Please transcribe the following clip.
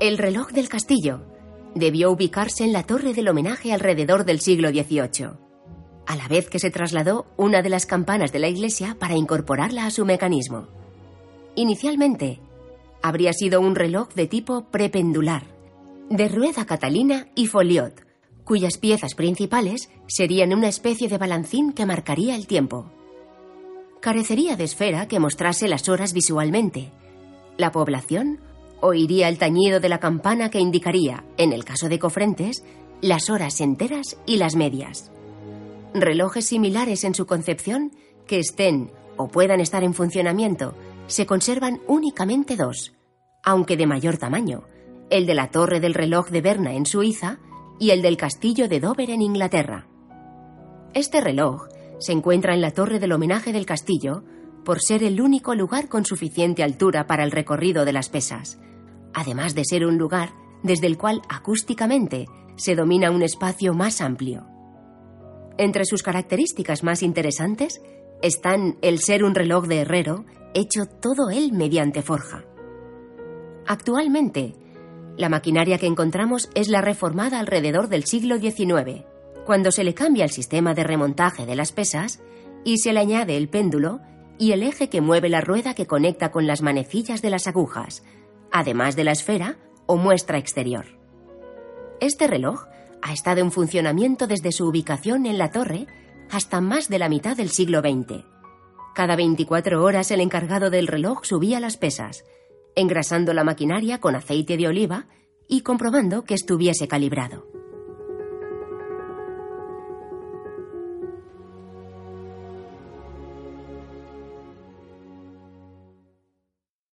El reloj del castillo debió ubicarse en la torre del homenaje alrededor del siglo XVIII, a la vez que se trasladó una de las campanas de la iglesia para incorporarla a su mecanismo. Inicialmente, habría sido un reloj de tipo prependular, de rueda catalina y foliot, cuyas piezas principales serían una especie de balancín que marcaría el tiempo. Carecería de esfera que mostrase las horas visualmente. La población oiría el tañido de la campana que indicaría, en el caso de cofrentes, las horas enteras y las medias. Relojes similares en su concepción, que estén o puedan estar en funcionamiento, se conservan únicamente dos, aunque de mayor tamaño, el de la torre del reloj de Berna en Suiza y el del castillo de Dover en Inglaterra. Este reloj se encuentra en la torre del homenaje del castillo por ser el único lugar con suficiente altura para el recorrido de las pesas, además de ser un lugar desde el cual acústicamente se domina un espacio más amplio. Entre sus características más interesantes están el ser un reloj de herrero hecho todo él mediante forja. Actualmente, la maquinaria que encontramos es la reformada alrededor del siglo XIX, cuando se le cambia el sistema de remontaje de las pesas y se le añade el péndulo y el eje que mueve la rueda que conecta con las manecillas de las agujas, además de la esfera o muestra exterior. Este reloj ha estado en funcionamiento desde su ubicación en la torre hasta más de la mitad del siglo XX. Cada 24 horas el encargado del reloj subía las pesas, engrasando la maquinaria con aceite de oliva y comprobando que estuviese calibrado.